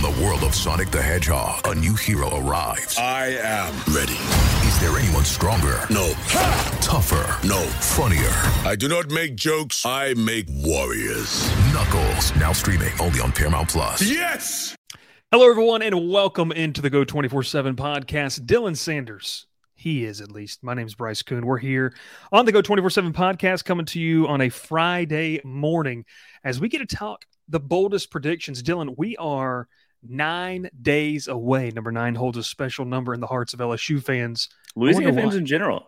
From the world of Sonic the Hedgehog, a new hero arrives. I am ready. Is there anyone stronger? No. Tougher? No. Funnier? I do not make jokes, I make warriors. Knuckles, now streaming only on Paramount Plus. Yes! Hello, everyone, and welcome into the Geaux 24 7 podcast. Dylan Sanders, he is at least. My name is Bryce Koon. We're here on the Geaux 24 7 podcast coming to you on a Friday morning as we get to talk the boldest predictions. Dylan, we are nine days away. Number nine holds a special number in the hearts of LSU fans. Louisiana fans why. in general.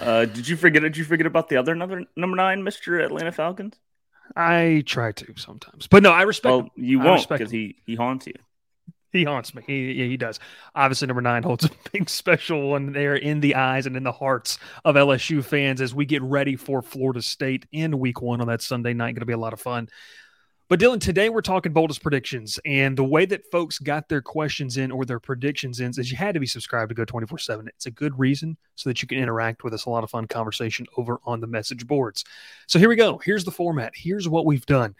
Uh, did you forget? Did you forget about the other number number nine, Mister Atlanta Falcons? I try to sometimes, but no, I respect Well, him. you won't respect because he he haunts you. He haunts me. He, yeah, he does. Obviously, number nine holds a big special one there in the eyes and in the hearts of LSU fans as we get ready for Florida State in week one on that Sunday night. Going to be a lot of fun. But Dylan, today we're talking boldest predictions. And the way that folks got their questions in or their predictions in is you had to be subscribed to Geaux 24 7. It's a good reason so that you can interact with us. A lot of fun conversation over on the message boards. So here we go. Here's the format. Here's what we've done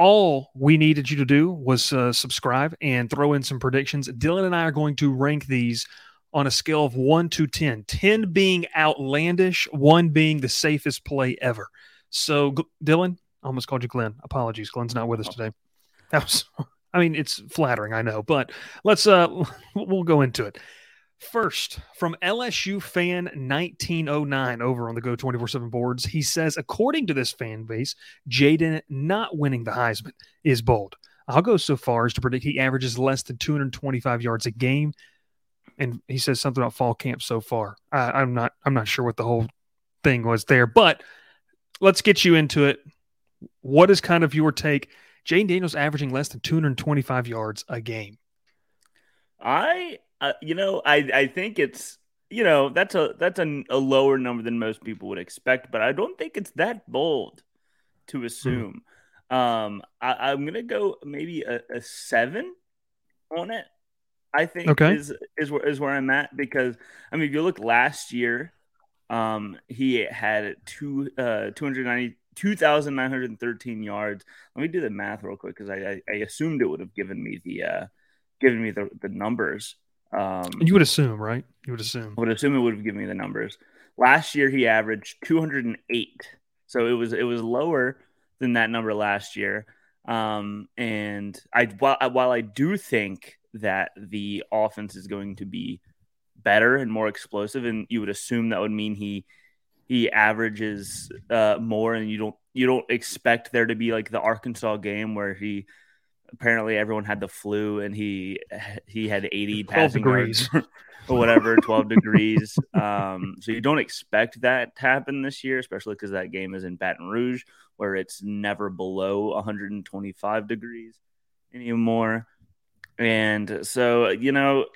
all we needed you to do was uh, subscribe and throw in some predictions. Dylan and I are going to rank these on a scale of 1 to 10, 10 being outlandish, 1 being the safest play ever. So, Dylan, I almost called you Glenn. Apologies. Glenn's not with us today. That was, I mean, it's flattering, I know, but let's, uh, we'll go into it. First, from LSU fan 1909 over on the Geaux 24 7 boards, he says, according to this fan base, Jayden not winning the Heisman is bold. I'll go so far as to predict he averages less than 225 yards a game. And he says something about fall camp so far. I, I'm not I'm not sure what the whole thing was there, but let's get you into it. What is kind of your take? Jayden Daniels averaging less than 225 yards a game. I, uh, you know, I I think it's you know that's a that's a, a lower number than most people would expect, but I don't think it's that bold Hmm. to assume. Um, I, I'm gonna go maybe a, a seven on it. I think Okay. is is where is where I'm at because I mean if you look last year, um, he had two uh 290 2,913 yards. Let me do the math real quick because I, I I assumed it would have given me the uh given me the the numbers. Um, You would assume, right? You would assume. I would assume it would have given me the numbers. Last year he averaged 208, so it was it was lower than that number last year. Um, and I while, while I do think that the offense is going to be better and more explosive, and you would assume that would mean he he averages uh, more, and you don't you don't expect there to be like the Arkansas game where he apparently everyone had the flu and he he had 80 passing degrees. or whatever 12 degrees um so you don't expect that to happen this year especially because that game is in baton rouge where it's never below 125 degrees anymore and so you know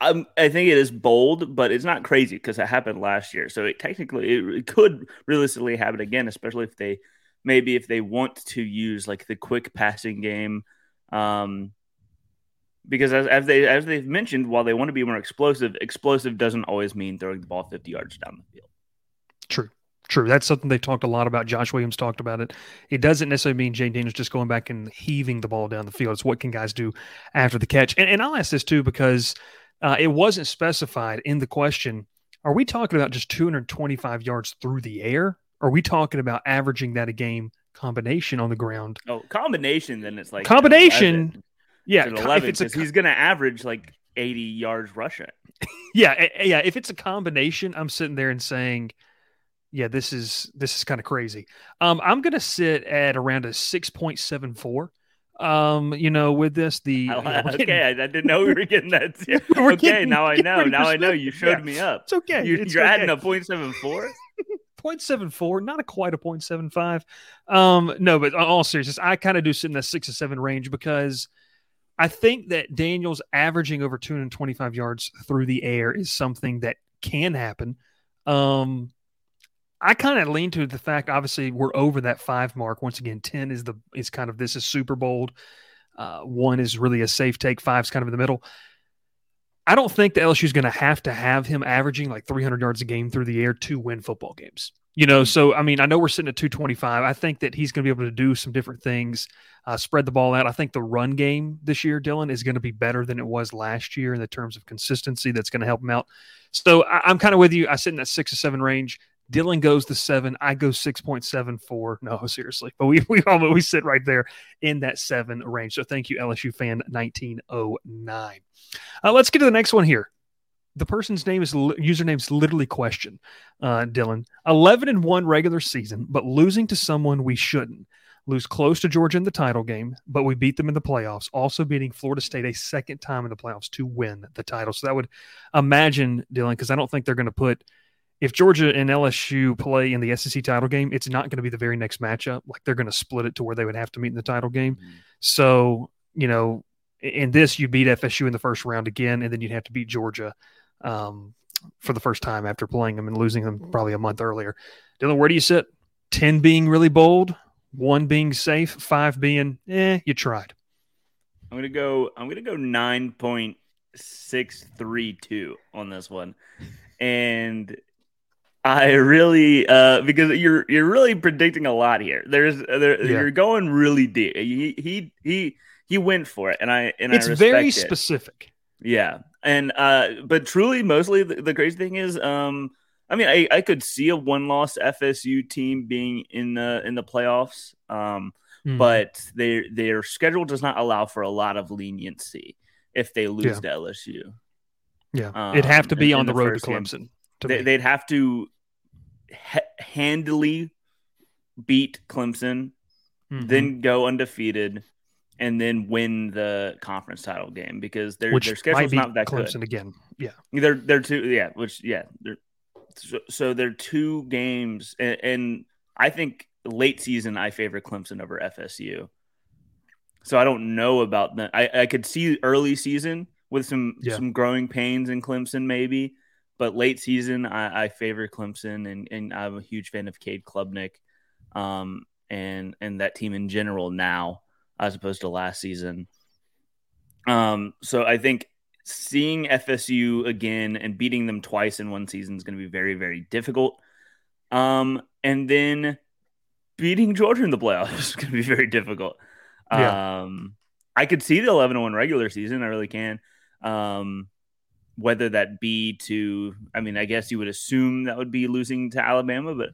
I'm, I think it is bold, but it's not crazy because it happened last year. So it technically it, it could realistically happen again, especially if they maybe if they want to use like the quick passing game. Um, because as, as they as they've mentioned, while they want to be more explosive, explosive doesn't always mean throwing the ball 50 yards down the field. True. True. That's something they talked a lot about. Josh Williams talked about it. It doesn't necessarily mean Jayden Daniels just going back and heaving the ball down the field. It's what can guys do after the catch. And, and I'll ask this too because uh, it wasn't specified in the question. Are we talking about just 225 yards through the air? Are we talking about averaging that a game combination on the ground? Oh, combination, then it's like Combination, Yeah, It's 11 if it's a 'cause he's going to average like 80 yards rushing. yeah, yeah. If it's a combination, I'm sitting there and saying, yeah, this is this is kind of crazy. Um, I'm gonna sit at around a six point seven four. Um, you know, with this, the okay, getting- I, I didn't know we were getting that. too. Okay, getting- now I know. Now I know. You showed Yeah. me up. it's okay. You, you're okay. adding a point seven four. 0.74, not a quite a 0.75. Um, no, but all seriousness, I kind of do sit in that six to seven range because I think that Daniels averaging over 225 yards through the air is something that can happen. Um, I kind of lean to the fact, obviously, we're over that five mark. Once again, 10 is the is kind of this is super bold. Uh, one is really a safe take. Five's kind of in the middle. I don't think the LSU is going to have to have him averaging like 300 yards a game through the air to win football games. You know, so I mean, I know we're sitting at 225. I think that he's going to be able to do some different things, uh, spread the ball out. I think the run game this year, Dylan, is going to be better than it was last year in the terms of consistency. That's going to help him out. So I, am kind of with you. I sit in that six to seven range. Dylan goes to seven. I go six point seven four. No, seriously, but we we almost we sit right there in that seven range. So thank you, LSU fan nineteen oh nine. Uh, let's get to the next one here the person's name is username's literally question uh, dylan 11 and 1 regular season but losing to someone we shouldn't lose close to georgia in the title game but we beat them in the playoffs also beating florida state a second time in the playoffs to win the title so that would imagine dylan because i don't think they're going to put if georgia and lsu play in the sec title game it's not going to be the very next matchup like they're going to split it to where they would have to meet in the title game mm-hmm. so you know in this you beat fsu in the first round again and then you'd have to beat georgia um, for the first time after playing them and losing them probably a month earlier. Dylan, where do you sit? 10 being really bold, one being safe, five being, eh, you tried. I'm gonna go. I'm gonna go nine point six three two on this one, and I really uh because you're you're really predicting a lot here. There's there yeah. you're going really deep. He he he he went for it, and I and it's I very it. specific. Yeah, and uh, but truly, mostly the, the crazy thing is, um, I mean, I, I could see a one loss FSU team being in the in the playoffs, um, mm. but their their schedule does not allow for a lot of leniency if they lose yeah. to LSU. Yeah, um, it'd have to be on the, the, road to Clemson. To they, would have to ha- handily beat Clemson, mm-hmm. then go undefeated, and then win the conference title game because their which their schedule's not that Clemson good. again. Yeah, they're they're two. Yeah, which yeah, they're so, so they're two games, and, and, I think late season I favor Clemson over FSU. So I don't know about that. I I could see early season with some yeah. some growing pains in Clemson maybe, but late season I, I favor Clemson, and and I'm a huge fan of Cade Klubnik, um, and and that team in general now as opposed to last season. Um, so I think seeing FSU again and beating them twice in one season is going to be very, very difficult. Um, and then beating Georgia in the playoffs is going to be very difficult. Yeah. Um, I could see the 11 1 regular season. I really can. Um, whether that be to, I mean, I guess you would assume that would be losing to Alabama, but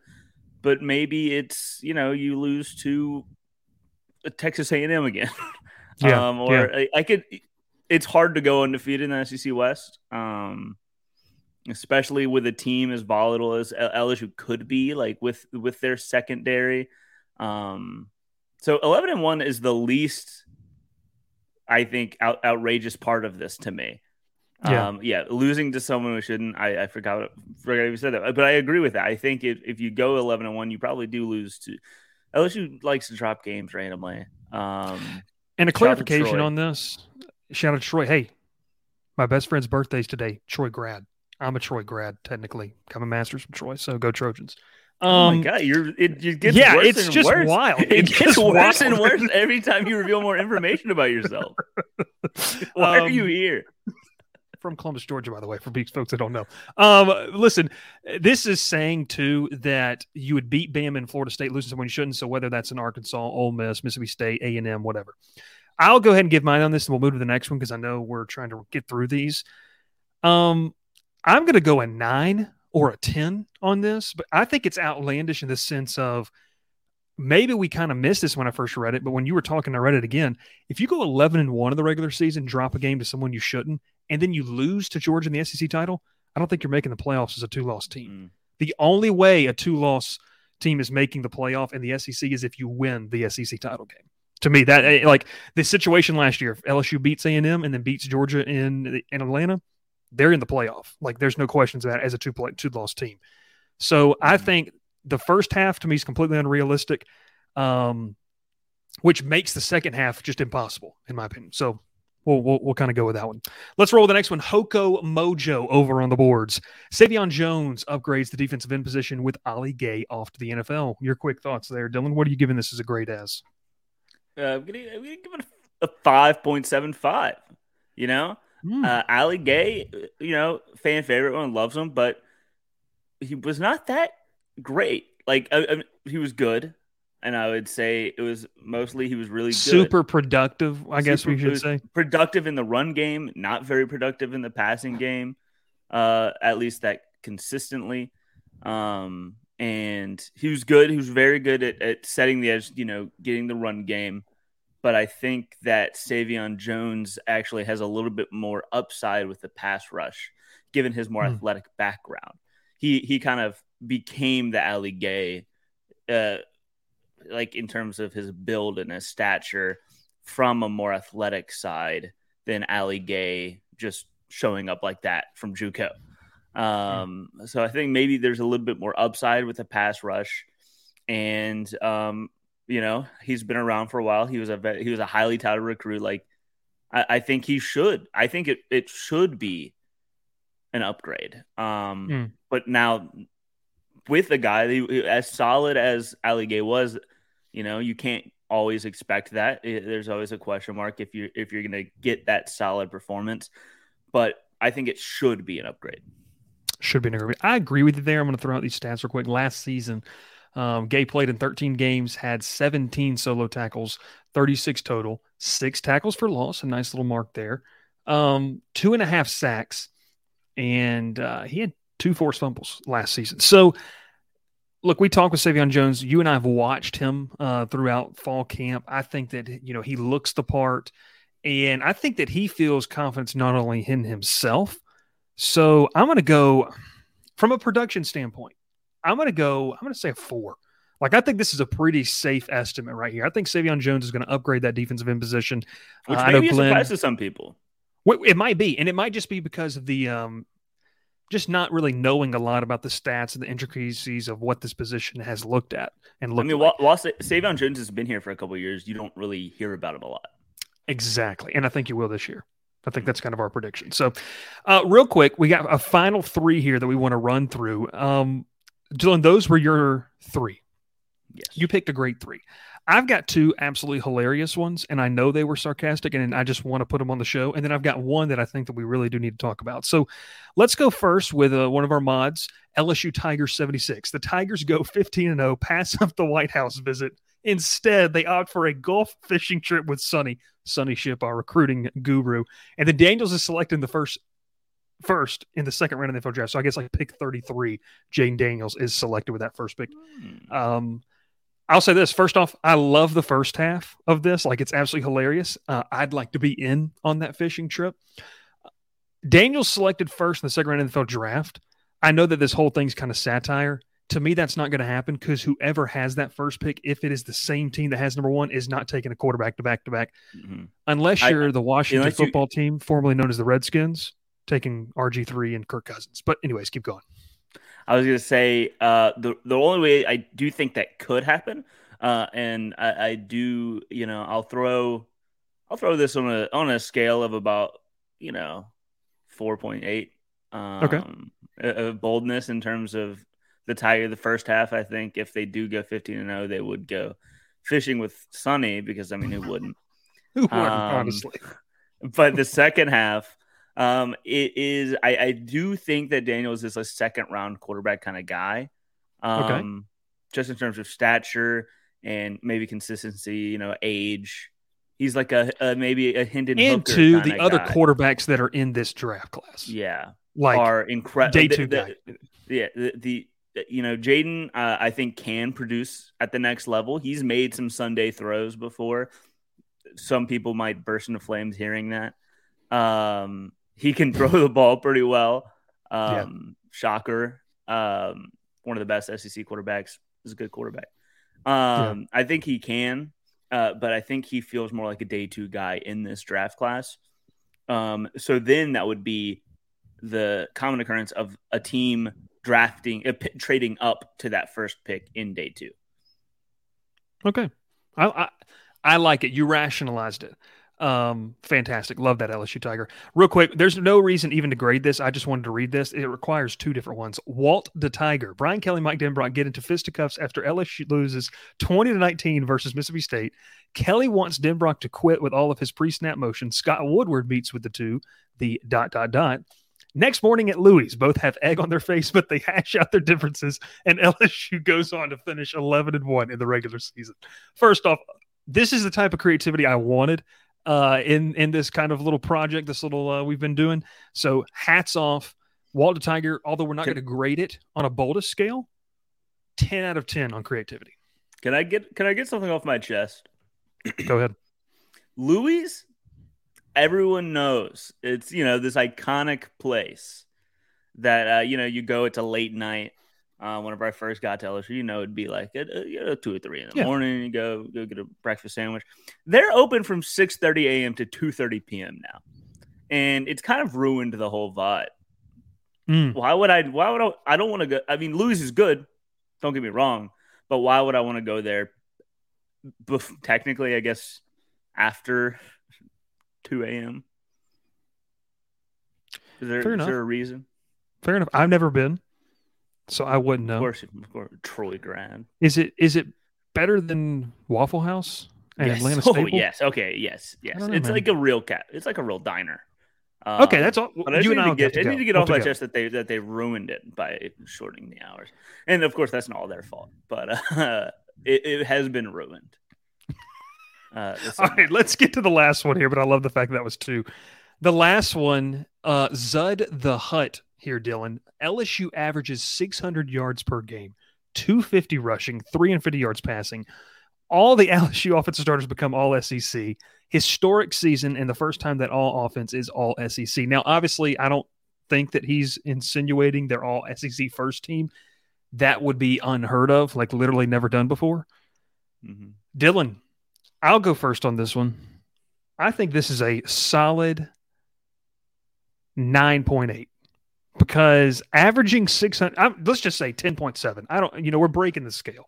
but maybe it's you know you lose to Texas A&M again. yeah, um, or yeah. I, I, could. It's hard to go undefeated in the SEC West, um, especially with a team as volatile as LSU could be, like with with their secondary. Um, so eleven and one is the least, I think, out, outrageous part of this to me. Yeah. Um, yeah, losing to someone who shouldn't. I, I forgot forgot you said that, but I agree with that. I think if, if you go eleven and one, you probably do lose to LSU likes to drop games randomly. Um, and a clarification on this. Shout out to Troy. Hey, my best friend's birthday's today. Troy grad. I'm a Troy grad technically. I'm a master's from Troy, so go Trojans. Um, oh my um, god, you're it, it gets yeah, worse it's and just worse. wild. It, it gets worse wild. and worse every time you reveal more information about yourself. Why um, are you here? From Columbus, Georgia, by the way, for folks that don't know. Um, listen, this is saying too that you would beat Bam in Florida State, losing someone you shouldn't. So whether that's in Arkansas, Ole Miss, Mississippi State, A and M, whatever. I'll go ahead and give mine on this, and we'll move to the next one because I know we're trying to get through these. Um, I'm going to go a nine or a ten on this, but I think it's outlandish in the sense of maybe we kind of missed this when I first read it, but when you were talking, I read it again. If you go 11 and one in the regular season, drop a game to someone you shouldn't, and then you lose to Georgia in the SEC title, I don't think you're making the playoffs as a two loss team. Mm. The only way a two loss team is making the playoff in the SEC is if you win the SEC title game. To me, that eh, like the situation last year, if LSU beats A and M and then beats Georgia in in Atlanta, they're in the playoff. Like there's no questions about as a two play two loss team. So. I think the first half to me is completely unrealistic, um, which makes the second half just impossible in my opinion. So we'll we'll, we'll kind of go with that one. Let's roll with the next one. Hoko Mojo over on the boards. Sai'vion Jones upgrades the defensive end position with Ali Gaye off to the NFL. Your quick thoughts there, Dylan. What are you giving this as a grade as? Uh, I'm gonna, give it a five point seven five. You know, mm. uh, Ali Gaye, you know, fan favorite, one loves him, but he was not that great like I, I, he was good, and I would say it was mostly he was really good. Super productive, I guess we should say. productive in the run game, not very productive in the passing game. Uh, at least that consistently. Um, and he was good. He was very good at, at setting the edge, you know, getting the run game. But I think that Sai'vion Jones actually has a little bit more upside with the pass rush, given his more Hmm. athletic background. He he kind of became the Ali Gaye, uh, like in terms of his build and his stature, from a more athletic side than Ali Gaye just showing up like that from JUCO. Um, so I think maybe there's a little bit more upside with the pass rush, and um, you know he's been around for a while. He was a ve- he was a highly touted recruit. Like I, I think he should. I think it it should be an upgrade. Um, Hmm. but now with a guy as solid as Ali Gaye was, you know, you can't always expect that. There's always a question mark if you if you're going to get that solid performance. But I think it should be an upgrade. Should be an upgrade. I agree with you there. I'm going to throw out these stats real quick. Last season, um, Gaye played in 13 games, had 17 solo tackles, 36 total, six tackles for loss, a nice little mark there. Um, two and a half sacks, and uh, he had two forced fumbles last season. So, look, we talked with Sai'vion Jones. You and I have watched him uh, throughout fall camp. I think that you know he looks the part, and I think that he feels confidence not only in himself. So I'm going to go from a production standpoint. I'm going to go. I'm going to say a four. Like I think this is a pretty safe estimate right here. I think Sai'vion Jones is going to upgrade that defensive end position. Which Uh, I may be a Glenn- surprise to some people. It might be, and it might just be because of the um, just not really knowing a lot about the stats and the intricacies of what this position has looked at and I mean, like. while, while Sa- Sai'vion Jones has been here for a couple of years, you don't really hear about him a lot. Exactly. And I think you will this year. I think that's kind of our prediction. So, uh, real quick, we got a final three here that we want to run through. Um, Dylan, those were your three. Yes. You picked a great three. I've got two absolutely hilarious ones, and I know they were sarcastic, and I just want to put them on the show. And then I've got one that I think that we really do need to talk about. So let's go first with uh, one of our mods, LSU Tigers 76. The Tigers go 15 and 0, pass up the White House visit. Instead, they opt for a golf fishing trip with Sonny, Sonny Shipp, our recruiting guru. And then Daniels is selecting the first first in the second round of the NFL draft. So I guess like pick 33, Jayden Daniels is selected with that first pick. Hmm. Um, I'll say this first off, I love the first half of this. Like it's absolutely hilarious. Uh, I'd like to be in on that fishing trip. Daniels selected first in the second round of the NFL draft. I know that this whole thing's kind of satire. To me, that's not going to happen because whoever has that first pick, if it is the same team that has number one, is not taking a quarterback to back to back, Mhm. unless you're the Washington unless you- football team, formerly known as the Redskins, taking RG3 and Kirk Cousins. But, anyways, keep going. I was gonna say uh, the the only way I do think that could happen, uh, and I, I do, you know, I'll throw, I'll throw this on a on a scale of about, you know, four point eight. Um, Okay. uh, uh, boldness in terms of the Tiger. The first half, I think, if they do go fifteen and zero, they would go fishing with Sonny because I mean, who wouldn't? Who wouldn't, Um, honestly? but the second half, um, it is I, I do think that Daniels is a second round quarterback kind of guy. Um, Okay. just in terms of stature and maybe consistency, you know, age. He's like a, a maybe a Hendon And Hooker to the other guy. quarterbacks that are in this draft class. yeah, Like are incredible. day two guy. yeah, the, the you know Jayden, uh, I think can produce at the next level. He's made some Sunday throws before. Some people might burst into flames hearing that. Um, he can throw the ball pretty well. Um, Shocker. Um, one of the best SEC quarterbacks. Is a good quarterback. Um, I think he can, uh, but I think he feels more like a day two guy in this draft class. Um, so then that would be the common occurrence of a team drafting, uh, p- trading up to that first pick in day two. Okay. I, I I like it. You rationalized it. Um, fantastic. Love that LSU Tiger. Real quick, there's no reason even to grade this. I just wanted to read this. It requires two different ones. Walt the Tiger. Brian Kelly, Mike Denbrock get into fisticuffs after LSU loses 20 to 19 versus Mississippi State. Kelly wants Denbrock to quit with all of his pre-snap motion. Scott Woodward meets with the two. The dot dot dot. Next morning at Louis, both have egg on their face, but they hash out their differences, and LSU goes on to finish 11 and 1 in the regular season. First off, this is the type of creativity I wanted uh, in in this kind of little project, this little uh, we've been doing. So hats off, Walter Tiger. Although we're not going to grade it on a boldest scale, 10 out of 10 on creativity. Can I get can I get something off my chest? Go ahead. Louis, everyone knows it's you know this iconic place that uh, you know you go. It's a late night. Uh, whenever I first got to LSU, you know, it'd be like at, uh, you know, two or three in the Yeah. morning. You go go get a breakfast sandwich. They're open from six thirty a.m. to two thirty p.m. now, and it's kind of ruined the whole vibe. Mm. Why would I? Why would I? I don't want to go. I mean, Louis is good. Don't get me wrong, but why would I want to go there? Bef- technically, I guess after two a.m. Is there, enough. there a reason? Fair enough. I've never been, so I wouldn't know. Of course, of course, Troy Grand. Is it is it better than Waffle House and yes. Atlanta Oh, Staple? yes. Okay. Yes. Yes. know, It's man. like a real cat. It's like a real diner. Okay, Um, that's all. But I you need and I to get, I need to get We'll off my go. chest that they that they ruined it by shortening the hours, and of course that's not all their fault, but uh, it, it has been ruined. Uh, All right, let's get to the last one here, but I love the fact that was two. The last one, uh, Zud the Hut here, Dylan. LSU averages 600 yards per game, 250 rushing, 350 yards passing. All the LSU offensive starters become all SEC. Historic season and the first time that all offense is all SEC. Now, obviously, I don't think that he's insinuating they're all SEC first team. That would be unheard of, like literally never done before. Mhm. Dylan, I'll go first on this one. I think this is a solid 9.8 because averaging 600, I'm, let's just say 10.7. I don't, you know, we're breaking the scale.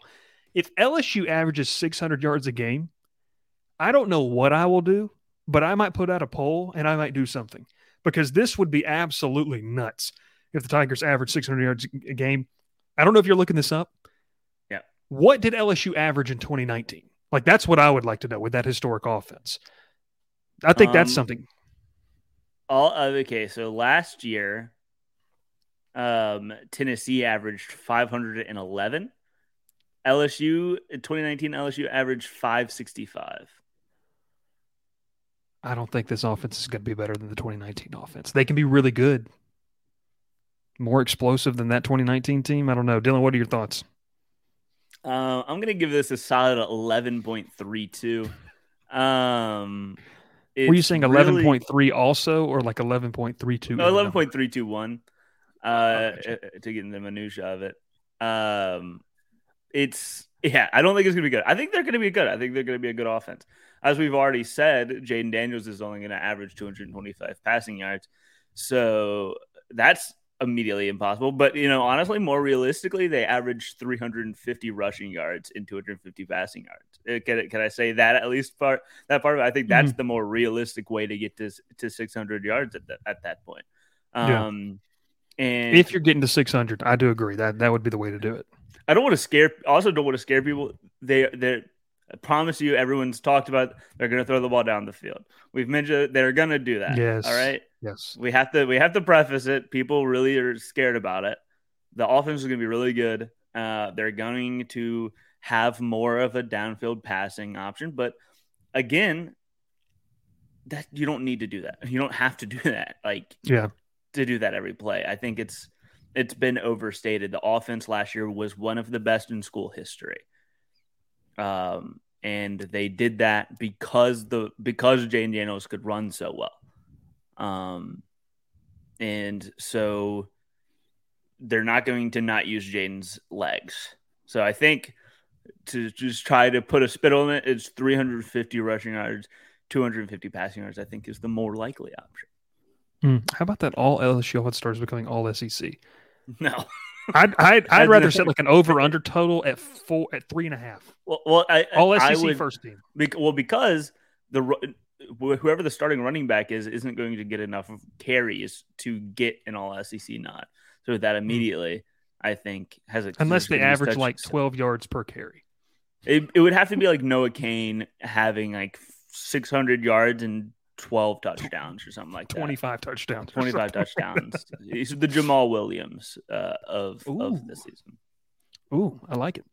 If LSU averages 600 yards a game, I don't know what I will do, but I might put out a poll and I might do something because this would be absolutely nuts if the Tigers average 600 yards a game. I don't know if you're looking this up. Yeah. What did LSU average in 2019? Like that's what I would like to know with that historic offense. I think that's Um, something. All okay. So last year, um, Tennessee averaged 511. LSU 2019 LSU averaged 565. I don't think this offense is going to be better than the 2019 offense. They can be really good, more explosive than that 2019 team. I don't know, Dylan. What are your thoughts? Uh, I'm going to give this a solid 11.32. Um, Were you saying 11.3 really... also, or like 11.32? No, 11.321. Uh, Okay. uh, to get in the minutia of it, um, it's yeah. I don't think it's gonna be good. I think they're gonna be good. I think they're gonna be a good offense. As we've already said, Jayden Daniels is only gonna average two hundred twenty five passing yards, so that's immediately impossible. But you know, honestly, more realistically, they average three hundred and fifty rushing yards and two hundred fifty passing yards. Uh, Can, can I say that at least part that part of it? I think that's Mm-hmm. the more realistic way to get to to six hundred yards at that at that point. Yeah. And If you're getting to 600, I do agree that that would be the way to do it. I don't want to scare. Also, don't want to scare people. They they I promise you, everyone's talked about they're going to throw the ball down the field. We've mentioned they're going to do that. Yes. All right. Yes. We have to we have to preface it. People really are scared about it. The offense is going to be really good. Uh, they're going to have more of a downfield passing option, but again, that you don't need to do that. You don't have to do that. Like Yeah. To do that every play. I think it's it's been overstated. The offense last year was one of the best in school history. Um, and they did that because the because Jayden Daniels could run so well. Um, and so they're not going to not use Jayden's legs. So I think to just try to put a spit on it, it's 350 rushing yards, 250 passing yards. I think is the more likely option. Hmm. How about that? All LSU offense starters becoming all SEC. No. I'd I'd, I'd rather set like an over under total at four at three and a half. Well, well, I, All SEC would, first team. bec- well, because the whoever the starting running back is isn't going to get enough carries to get an All SEC nod. So that immediately, I think, has a Hmm. Unless they there's gonna be average like 12 yards per carry. It, it would have to be like Noah Cain having like 600 yards and 12 touchdowns or something like that. 25 touchdowns. 25 touchdowns. He's the Jamaal Williams uh, of, of this season. Ooh, I like it.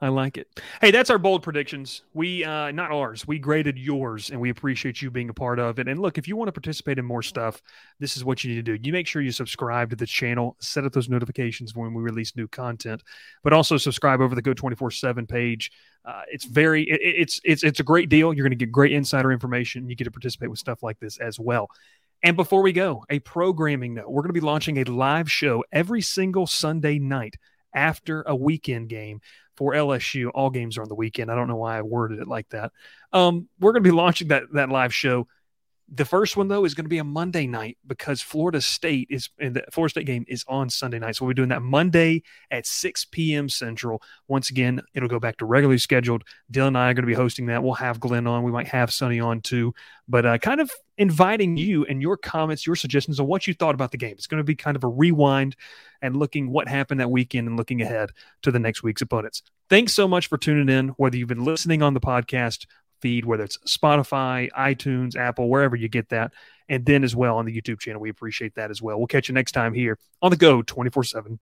I like it. Hey, that's our bold predictions. We uh not ours. We graded yours and we appreciate you being a part of it. And look, if you want to participate in more stuff, this is what you need to do. You make sure you subscribe to the channel, set up those notifications when we release new content, but also subscribe over the Geaux 24/7 page. Uh, it's very it, it's it's it's a great deal. You're going to get great insider information. You get to participate with stuff like this as well. And before we go, a programming note. We're going to be launching a live show every single Sunday night after a weekend game for LSU. All games are on the weekend. I don't know why I worded it like that. Um, we're going to be launching that that live show. The first one though is going to be a Monday night because Florida State is in the Florida State game is on Sunday night. So we're doing that Monday at 6 p.m. Central. Once again, it'll go back to regularly scheduled. Dylan and I are going to be hosting that. We'll have Glenn on. We might have Sonny on too. But uh, kind of inviting you and your comments, your suggestions on what you thought about the game. It's going to be kind of a rewind and looking what happened that weekend and looking ahead to the next week's opponents. Thanks so much for tuning in, whether you've been listening on the podcast feed, whether it's Spotify, iTunes, Apple, wherever you get that, and then as well on the YouTube channel. We appreciate that as well. We'll catch you next time here on the Geaux 24 7.